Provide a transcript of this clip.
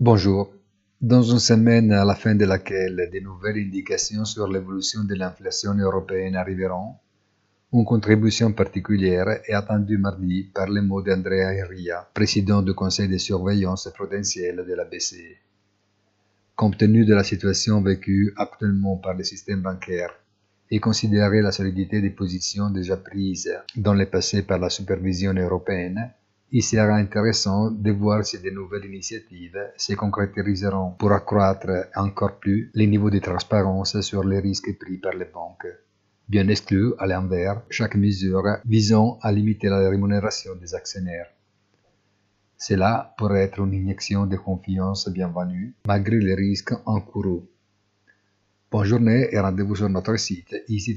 Bonjour. Dans une semaine à la fin de laquelle des nouvelles indications sur l'évolution de l'inflation européenne arriveront, une contribution particulière est attendue mardi par les mots d'Andrea Enria, président du conseil de surveillance prudentielle de la BCE. Compte tenu de la situation vécue actuellement par le système bancaire et considérer la solidité des positions déjà prises dans le passé par la supervision européenne, il sera intéressant de voir si de nouvelles initiatives se concrétiseront pour accroître encore plus les niveaux de transparence sur les risques pris par les banques. Bien exclu, à l'inverse, chaque mesure visant à limiter la rémunération des actionnaires. Cela pourrait être une injection de confiance bienvenue, malgré les risques encourus. Bonne journée et rendez-vous sur notre site easy